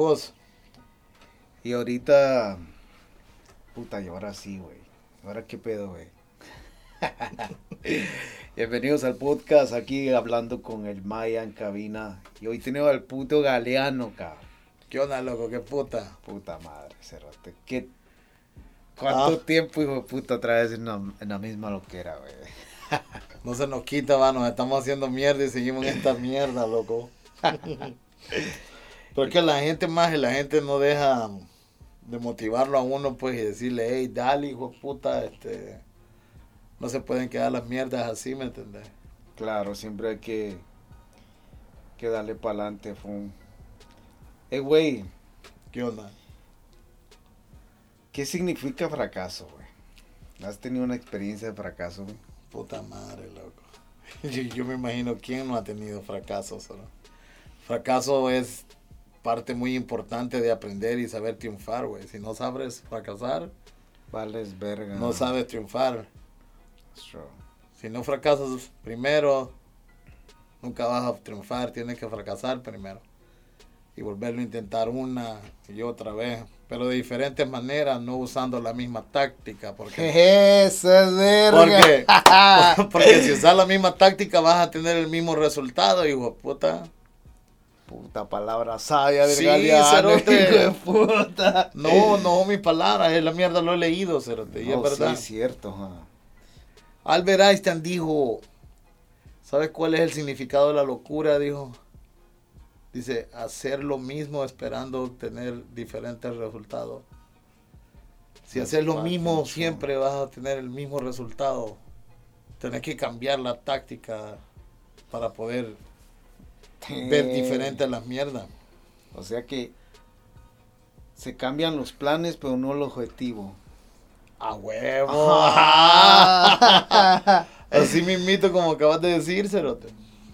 vos. Y ahorita. Puta, y ahora sí, güey. Ahora qué pedo, güey. Bienvenidos al podcast, aquí hablando con el Maya en cabina. Y hoy tenemos al puto Galeano, cabrón. ¿Qué onda, loco? ¿Qué puta? Puta madre, cerrote. ¿Qué... ¿Cuánto Ah. tiempo, hijo de puta, otra vez en la, en la misma loquera, güey? No se nos quita, va, nos estamos haciendo mierda y seguimos en esta mierda, loco. Porque la gente más, la gente no deja de motivarlo a uno, pues, y decirle, hey, dale, hijo de puta, este, no se pueden quedar las mierdas así, ¿me entendés? Claro, siempre hay que, que darle para adelante, fum. Eh, güey, ¿Qué onda? ¿qué significa fracaso, güey? ¿Has tenido una experiencia de fracaso, güey? Puta madre, loco. Yo, yo me imagino quién no ha tenido fracasos, ¿no? Fracaso es parte muy importante de aprender y saber triunfar, güey. Si no sabes fracasar, Vales verga. no sabes triunfar. Sure. Si no fracasas primero, nunca vas a triunfar. Tienes que fracasar primero. Y volverlo a intentar una y otra vez. Pero de diferentes maneras, no usando la misma táctica. Porque, es verga. porque, porque si usas la misma táctica vas a tener el mismo resultado, hijo puta. Puta palabra sabia del Sí, de puta. No, no, mis palabras, es la mierda lo he leído, cerote, No, es verdad. Sí, es cierto, ja. Albert Einstein dijo, ¿sabes cuál es el significado de la locura? Dijo, dice, hacer lo mismo esperando obtener diferentes resultados. Si That's haces lo mismo siempre vas a tener el mismo resultado. Tenés que cambiar la táctica para poder ver Eh, diferentes las mierdas. O sea que se cambian los planes, pero no el objetivo. A huevo. Así mismito como acabas de decir, Cerote.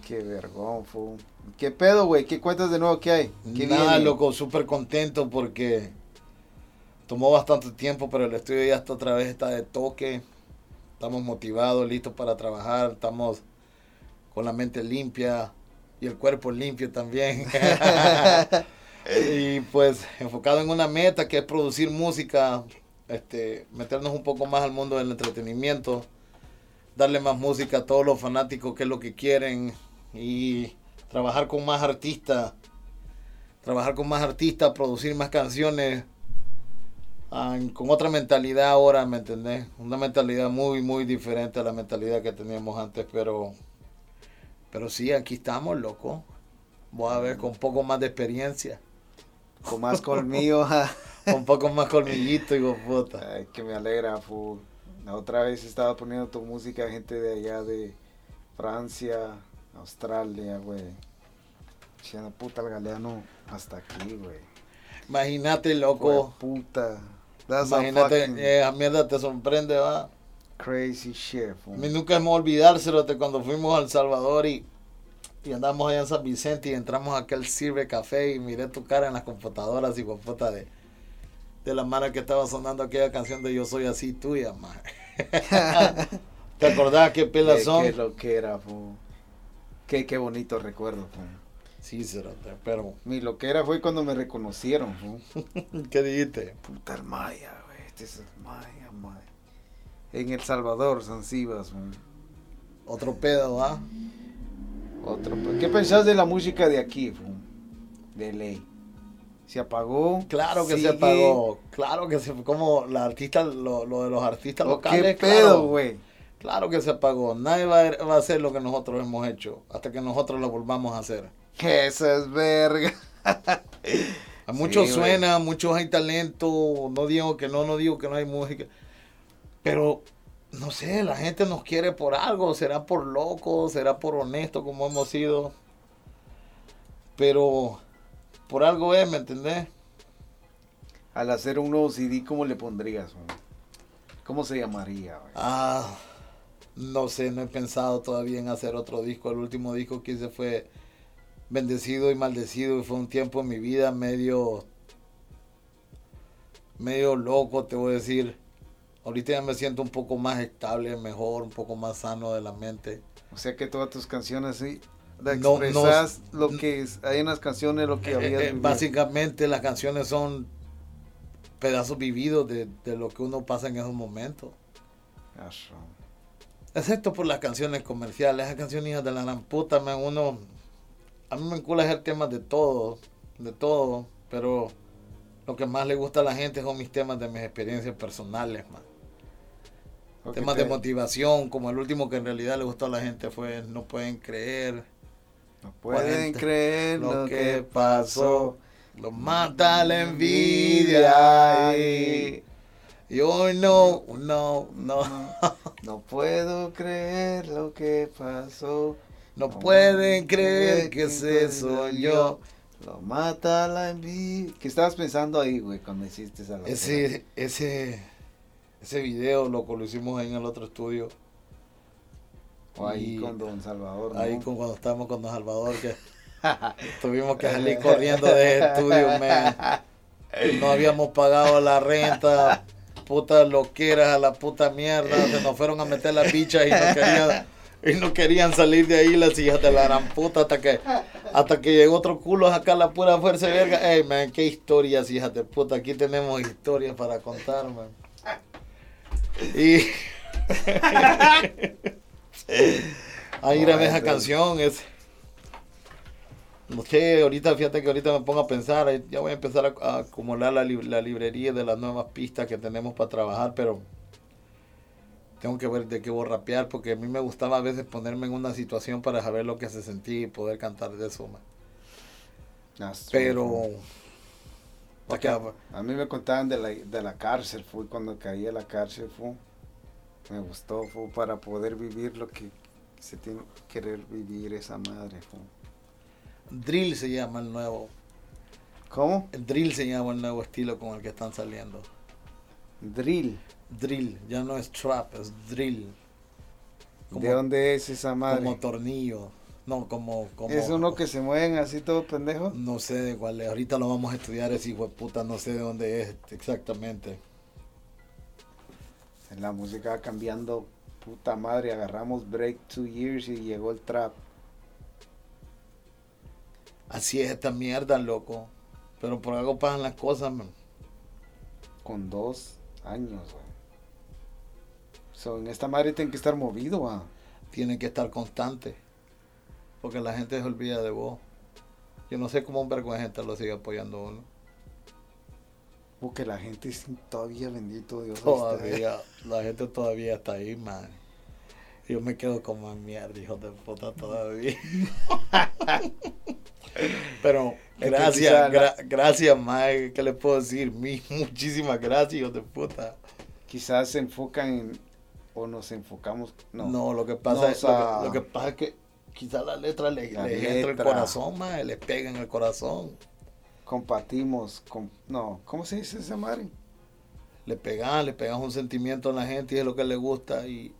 Qué vergón, fu. ¿Qué pedo, güey? ¿Qué cuentas de nuevo? ¿Qué hay? ¿Qué Nada, viene? loco, súper contento porque tomó bastante tiempo, pero el estudio ya está otra vez, está de toque. Estamos motivados, listos para trabajar, estamos con la mente limpia y el cuerpo limpio también. y pues enfocado en una meta que es producir música, este, meternos un poco más al mundo del entretenimiento, darle más música a todos los fanáticos que es lo que quieren y trabajar con más artistas, trabajar con más artistas, producir más canciones, ah, con otra mentalidad ahora, ¿me entendés? Una mentalidad muy, muy diferente a la mentalidad que teníamos antes, pero, pero sí, aquí estamos, loco. Voy a ver con un poco más de experiencia, Con más colmillo, ja. con un poco más colmillito y puta. Ay, que me alegra, fu. La otra vez estaba poniendo tu música gente de allá de Francia, Australia, güey. China puta el galeano hasta aquí, güey. Imagínate, loco. Puta. That's a Imagínate, fucking eh, esa mierda te sorprende, va. Crazy shit. A mí nunca hemos olvidárselo de cuando fuimos a El Salvador y, y andamos allá en San Vicente y entramos a aquel Sirve Café y miré tu cara en las computadoras y puta de, de la mano que estaba sonando aquella canción de Yo Soy Así Tuya, man. ¿Te acordás qué pelas son? qué lo que era, fu. Qué, qué bonito recuerdo, fu. Sí, cerote, pero Mi lo que era fue cuando me reconocieron, fu. ¿qué dijiste? Puta el Maya, güey. Este es el Maya, Maya. En El Salvador, Zancibas, fu. Otro pedo, ¿va? Otro. pues, ¿Qué pensás de la música de aquí? De ley. ¿Se apagó? Claro que se apagó, claro que se como la artista, lo, lo de los artistas ¿O locales. ¿Qué pedo, claro. güey? Claro que se apagó. Nadie va a, va a hacer lo que nosotros hemos hecho hasta que nosotros lo volvamos a hacer. Eso es verga. A muchos Sí, suena, muchos hay talento. No digo que no, no digo que no hay música. Pero, no sé, la gente nos quiere por algo. Será por locos, será por honesto como hemos sido. Pero, por algo es, ¿me entendés? Al hacer un nuevo CD, ¿cómo le pondrías? ¿Cómo se llamaría? Ah, no sé, no he pensado todavía en hacer otro disco. El último disco que hice fue Bendecido y Maldecido y fue un tiempo en mi vida medio medio loco, te voy a decir. Ahorita ya me siento un poco más estable, mejor, un poco más sano de la mente. O sea que todas tus canciones sí, No- no- expresas lo que es, hay en las canciones lo que Eh, eh, vivido. básicamente las canciones son pedazos vividos de, de lo que uno pasa en esos momentos. Acho. Excepto por las canciones comerciales, esas canciones de la gran puta, man, uno... A mí me encula hacer temas de todo, de todo, pero lo que más le gusta a la gente son mis temas de mis experiencias personales, man. Porque Temas te- de motivación, como el último que en realidad le gustó a la gente fue No pueden creer No pueden creer lo lo que que pasó. Lo mata la envidia. Y, y hoy no, no, no. No puedo creer lo que pasó. No pueden creer que ese soy yo. Lo mata la envidia. ¿Qué estabas pensando ahí, güey, cuando hiciste esa locura? Ese, ese, ese video loco, lo hicimos en el otro estudio. Ahí con Don Salvador, ¿no? Ahí con, cuando estábamos con Don Salvador, que tuvimos que salir corriendo de ese estudio, man. No habíamos pagado la renta, putas loqueras a la puta mierda. Se nos fueron a meter las bichas y no querían, y no querían salir de ahí las hijas de la gran puta hasta que, hasta que llegó otro culo a sacar la pura fuerza de verga. Ey, man, qué historias, hijas de puta. Aquí tenemos historias para contar, man. Y. Ahí grabé esa canción, es. No sé, ahorita fíjate que ahorita me pongo a pensar, ya voy a empezar a, a acumular la, lib- la librería de las nuevas pistas que tenemos para trabajar, pero tengo que ver de qué voy a rapear, porque a mí me gustaba a veces ponerme en una situación para saber lo que se sentía y poder cantar de eso, man. Ah, Pero... A mí me contaban de la, de la cárcel, fue cuando caí a la cárcel, fue. Me gustó, fue para poder vivir lo que se tiene que querer vivir esa madre, fue. Drill se llama el nuevo. ¿Cómo? El drill se llama el nuevo estilo con el que están saliendo. Drill. Drill, ya no es trap, es drill. Como, ¿De dónde es esa madre? como tornillo. No, como, como. ¿Es uno que se mueven así todo pendejo? No sé de cuál es. Ahorita lo vamos a estudiar ese hijo de puta, no sé de dónde es exactamente. En la música va cambiando, puta madre, agarramos Break Two Years y llegó el trap. Así es esta mierda, loco. Pero por algo pasan las cosas, man. con dos años, güey. So, en esta madre tiene que estar movido, va. Tiene que estar constante. Porque la gente se olvida de vos. Yo no sé cómo un de gente lo sigue apoyando uno. Porque la gente todavía, bendito Dios. Todavía, la gente todavía está ahí, man. Yo me quedo como mierda, hijo de puta, todavía. Pero gracias, la- gra- gracias, Mike. ¿Qué le puedo decir? Mi, muchísimas gracias, hijo de puta. Quizás se enfocan en, o nos enfocamos, no. No, lo que pasa No, es o sea- lo, que, lo que pasa es que quizás la letra le, La le entra el corazón, man, le pega en el corazón. Compartimos, con, no, ¿cómo se dice esa madre? Le pegan, le pegan un sentimiento a la gente y es lo que le gusta y,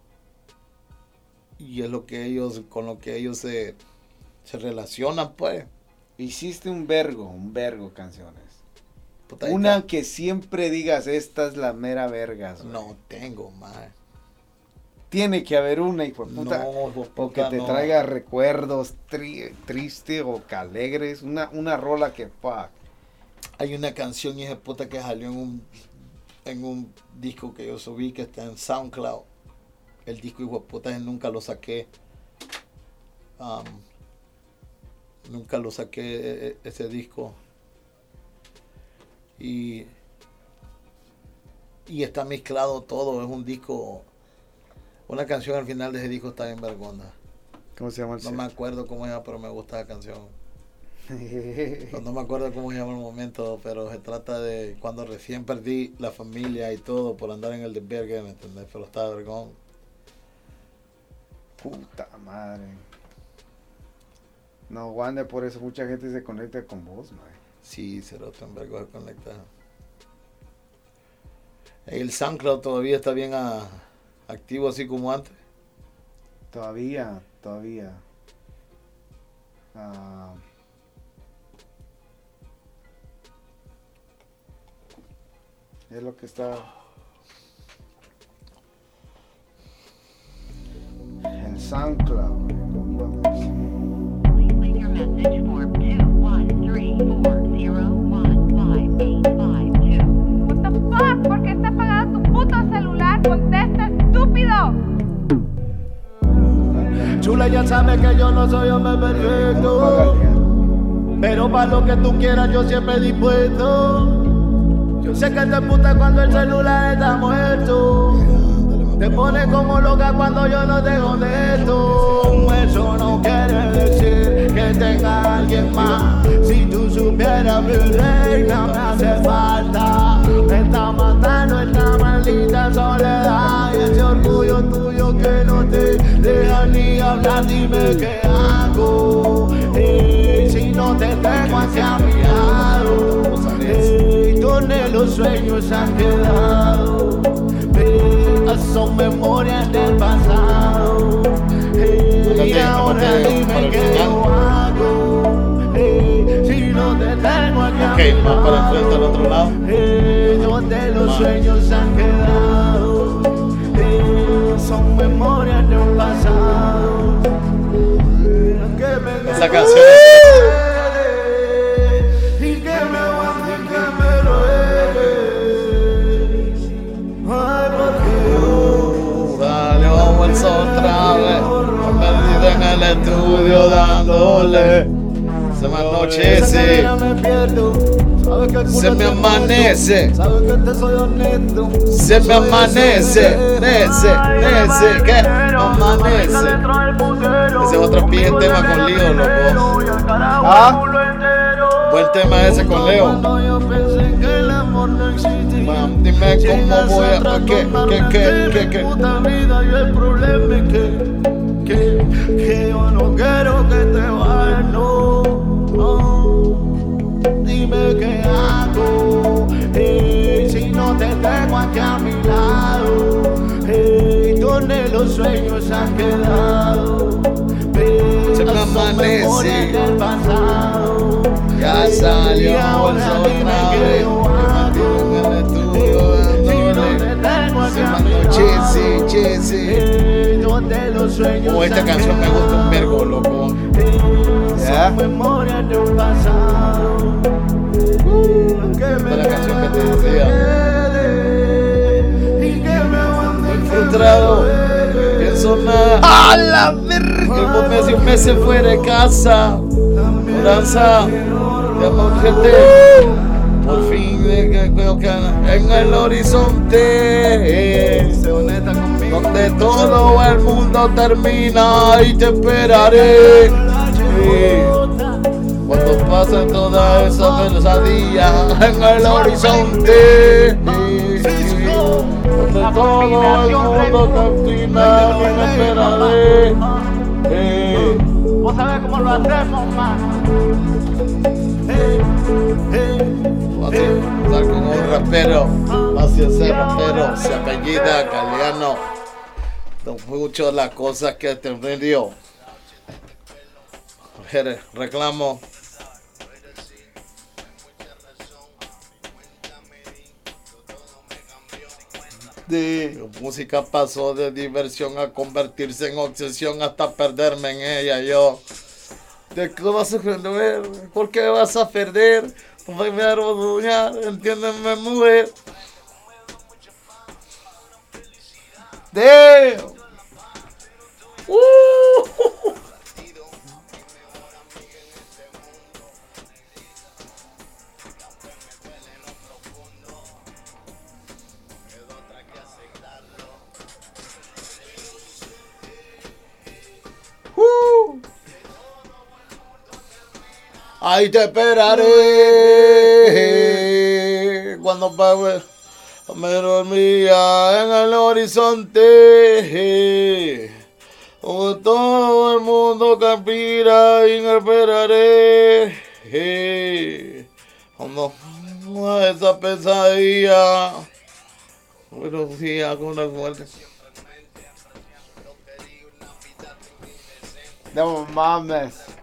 y es lo que ellos, con lo que ellos se, se relacionan, pues. Hiciste un vergo, un vergo canciones. Puta, Una que siempre digas, esta es la mera vergas. No tengo, man. Tiene que haber una, hijo de puta. No, hijo de o que te no. traiga recuerdos tri- tristes o que alegres. Una, una rola que, fuck. Hay una canción, hija de puta, que salió en un, en un disco que yo subí que está en SoundCloud. El disco, hijo de puta, nunca lo saqué. Um, nunca lo saqué e- e- ese disco. Y, y está mezclado todo. Es un disco. Una canción al final de ese disco está en vergüenza. ¿Cómo se llama el No me acuerdo cómo llama, pero me gusta la canción. No, me acuerdo cómo se llama el momento, pero se trata de cuando recién perdí la familia y todo por andar en el desvergue, ¿me entendés? Pero estaba vergón. Puta madre. No, Wander, por eso mucha gente se conecta con vos, madre. Sí, Cerote en vergo se conecta. El SoundCloud todavía está bien ah, activo así como antes. Todavía, todavía. Ah, es lo que está. En SoundCloud. Ya sabe que yo no soy hombre perfecto. Pero para lo que tú quieras yo siempre dispuesto. Yo sé que te puta cuando el celular está muerto. Te pone como loca cuando yo no te contesto. Eso no quiere decir que tenga alguien más. Si tú supieras, mi reina, me hace falta. Maldita soledad. Y ese orgullo tuyo que no te deja ni hablar. Dime qué hago. Ey, si no te tengo hacia mi lado. Ey, donde los sueños han quedado. Ey, son memorias del pasado. Y ahora dime qué yo hago. Si no te tengo aquí a Ok, mi más para lado. enfrente al otro lado. Donde los sueños han quedado. Ey, son memorias de un pasado. Que me Esa canción otra vez. Perdido en el estudio dándole. Se me anochece. Me pierdo. Que Se me amanece. mojo. Sabes que te soy honesto. Se me amanece. Nece, nece, ¿qué? Amanece. Ese es otro bien tema con Leo, loco. ¿Ah? Buen tema ese con Leo. Cuando yo pensé que el amor no existía. Mam, dime cómo voy a. ¿Qué, qué, qué, qué, qué? Puta vida y el problema es que, que, que yo no quiero que te aquí a mi lado, donde los sueños han quedado. Se me amanece. del pasado. Ya salió y ahora otra vez. O Oh, esta canción me gusta un vergo, loco. ¿Ya? Memorias de un pasado. Esta es la canción que te decía. Estoy frustrado, pienso. ¡A la verga! Llevo meses y un mes fuera de casa. Mudanza, de amor. Por fin veo que en el horizonte. Donde todo el mundo termina y te esperaré. Cuando pasen toda esa pesadilla en el horizonte. Y te esperaré. Sí. Vos sabés cómo lo hacemos, man. Estar con un rapero, así ese rapero, se apellida Galeano. Son mucho las cosas que te dio. Mujeres, reclamo. De música pasó de diversión a convertirse en obsesión hasta perderme en ella. Yo, ¿de qué vas a perder? ¿Por qué vas a perder? Primero soñar, entiéndeme, mujer. Damn. Uh. Ahí te esperaré cuando pague. Me dormía en el horizonte. Donde todo el mundo campira y me esperaré. Cuando esa pesadilla. Buenos días con la muerte. No mames.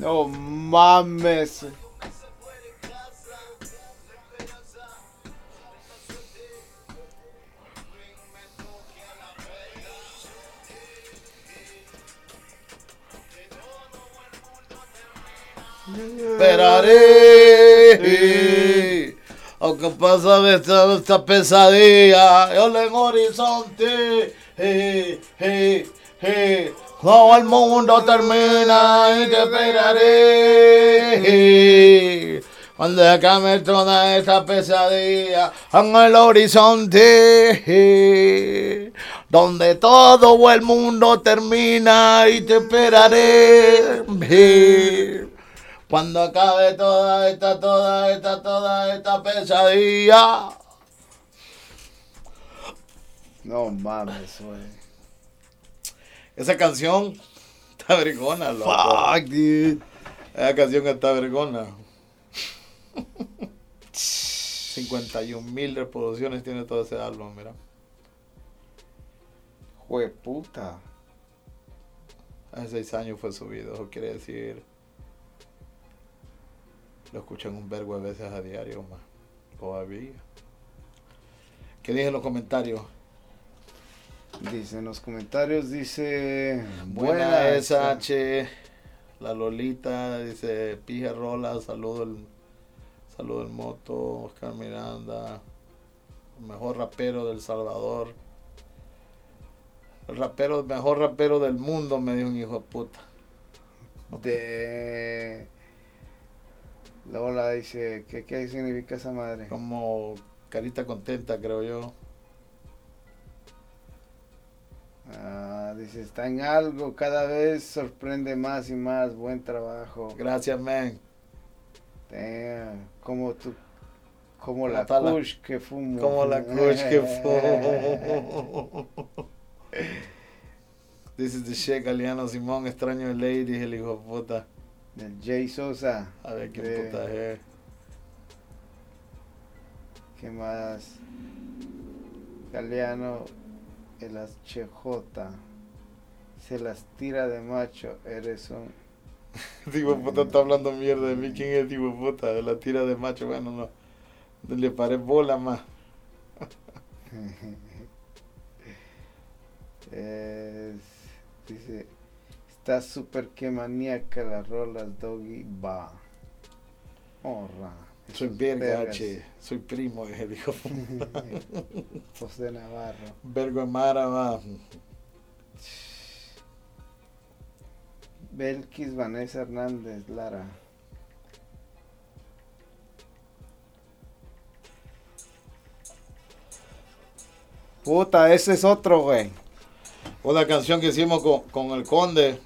No mames. Esperaré. Aunque pasa esta, esta pesadilla, yo en horizonte. eh, eh, eh. Todo el mundo termina y te esperaré. Cuando acabe toda esta pesadilla en el horizonte, donde todo el mundo termina y te esperaré. Cuando acabe toda esta, toda esta, toda esta pesadilla. No mames, güey. Esa canción está vergona, loco. Fuck, dude. Esa canción está vergona. 51 mil reproducciones tiene todo ese álbum, mira. Jueputa. Hace seis años fue subido, eso quiere decir. Lo escuchan un vergo de veces a diario, más. Todavía. ¿Qué dije en los comentarios? Dice en los comentarios, dice... Buena SH, la Lolita, dice Pija Rola, saludo el, saludo el moto, Oscar Miranda, mejor rapero del Salvador. El rapero, mejor rapero del mundo, me dijo un hijo de puta. De... Lola dice, ¿qué, ¿qué significa esa madre? Como carita contenta, creo yo. Ah, dice, está en algo, cada vez sorprende más y más, buen trabajo. Gracias, man. Damn, como tu, como ¿Cómo la la- que fumo. Como la coach que fue. This is the shit, Galeano Simón, extraño el lady, el hijo de puta. Del Jay Sosa. A ver qué de- puta es. ¿Qué más? Galeano, el HJ. Se las tira de macho, eres un... De puta está hablando mierda de mí. ¿Quién es de puta? De la tira de macho. Bueno, no. No Le paré bola más. Es- dice, está súper que maníaca las rolas, doggy, va. Horra. Soy verga. H. Soy primo de. José Navarro. Vergo de Mara, va. Belkis Vanessa Hernández, Lara. Puta, ese es otro, güey. Una canción que hicimos con, con el Conde.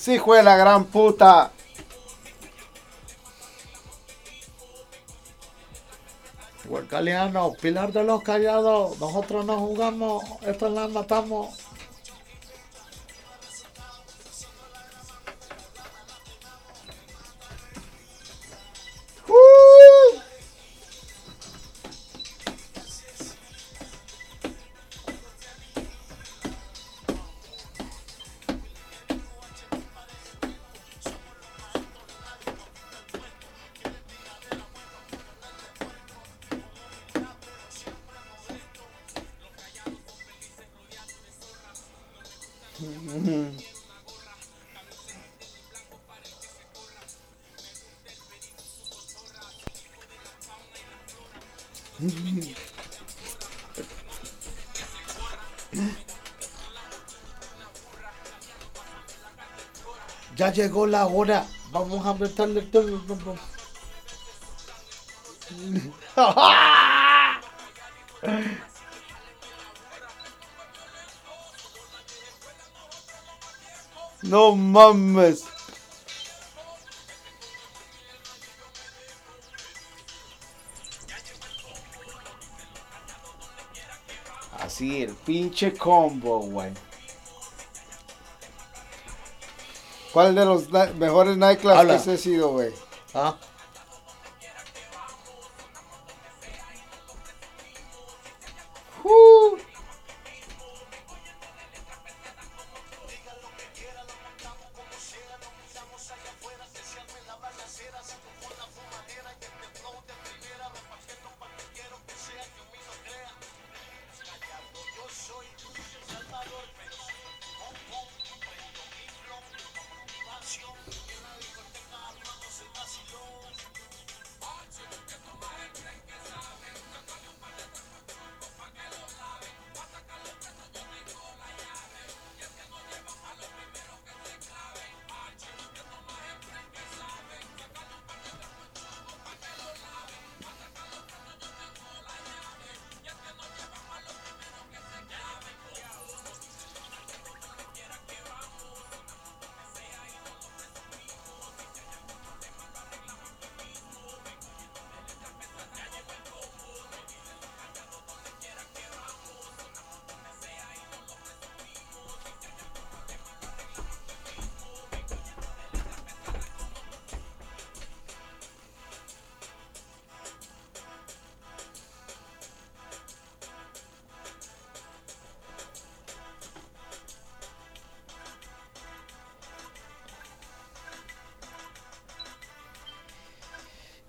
Sí, fue la gran puta. Huercaliano, Pilar de los Callados. Nosotros no jugamos. Esto la matamos. Ya llegó la hora. Vamos a meterle todo. No mames. Así, el pinche combo, güey. ¿Cuál de los mejores nightclubs que ese ha sido, güey? ¿Ah?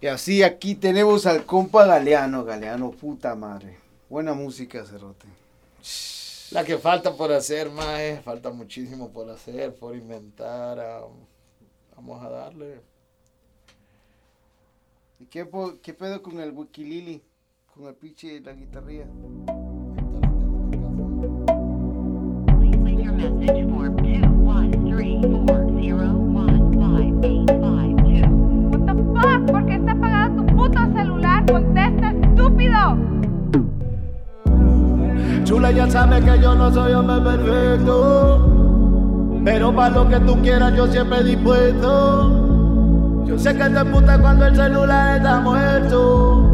Y así aquí tenemos al compa Galeano, Galeano, puta madre. Buena música, Cerrote. La que falta por hacer, mae, falta muchísimo por hacer, por inventar. Um, vamos a darle. ¿Y qué, qué pedo con el Wikilili? Con el pinche y la guitarrilla. Please leave your message for 213401585. Estúpido. Chula ya sabe que yo no soy hombre perfecto. Pero para lo que tú quieras yo siempre dispuesto. Yo sé que te puta cuando el celular está muerto.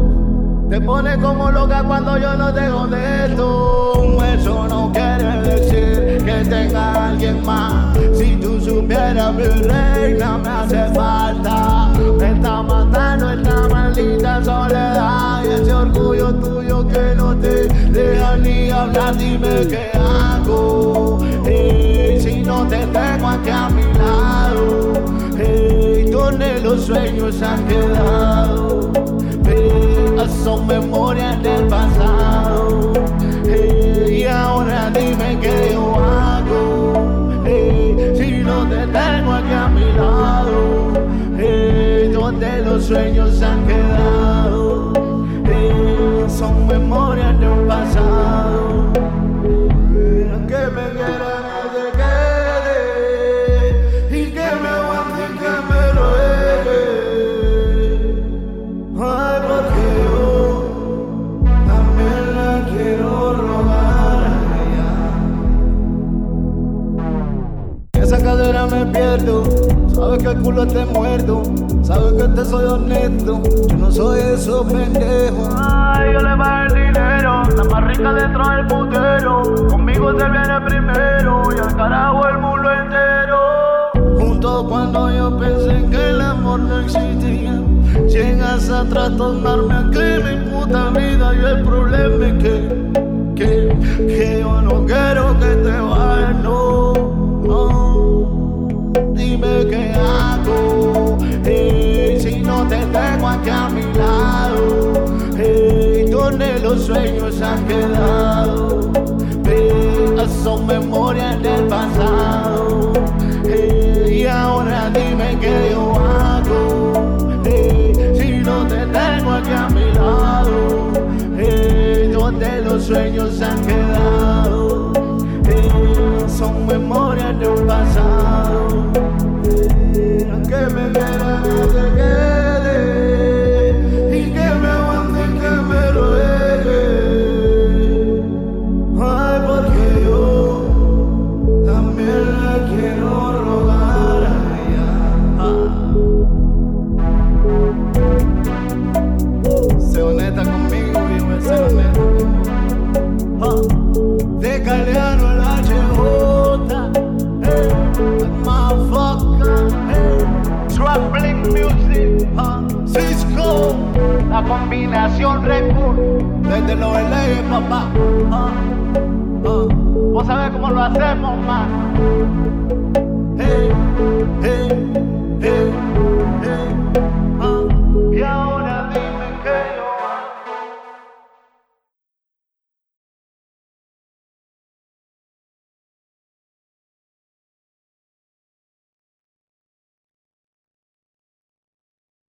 Te pone como loca cuando yo no te contesto. Eso no quiere decir que tenga alguien más. Si tú supieras, mi reina, me hace falta. Me está matando esta maldita soledad. Y ese orgullo tuyo que no te deja ni hablar. Dime qué hago. Ey, si no te tengo aquí a mi lado. Ey, donde los sueños han quedado. Son memorias del pasado. Dime qué yo hago. Si no te tengo aquí a mi lado. Ey, donde los sueños han quedado. Sabes que te soy honesto, yo no soy esos pendejos. Ay, yo le pago el dinero, la más rica dentro del putero, conmigo se viene primero y al carajo el mundo entero. Junto cuando yo pensé que el amor no existía, llegas a trastornarme a que mi puta vida y el problema es que, que, que yo no quiero que te vayas, los sueños han quedado, son memorias del pasado, ey, y ahora dime qué yo hago, ey, si no te tengo aquí a mi lado, ey, donde los sueños han quedado,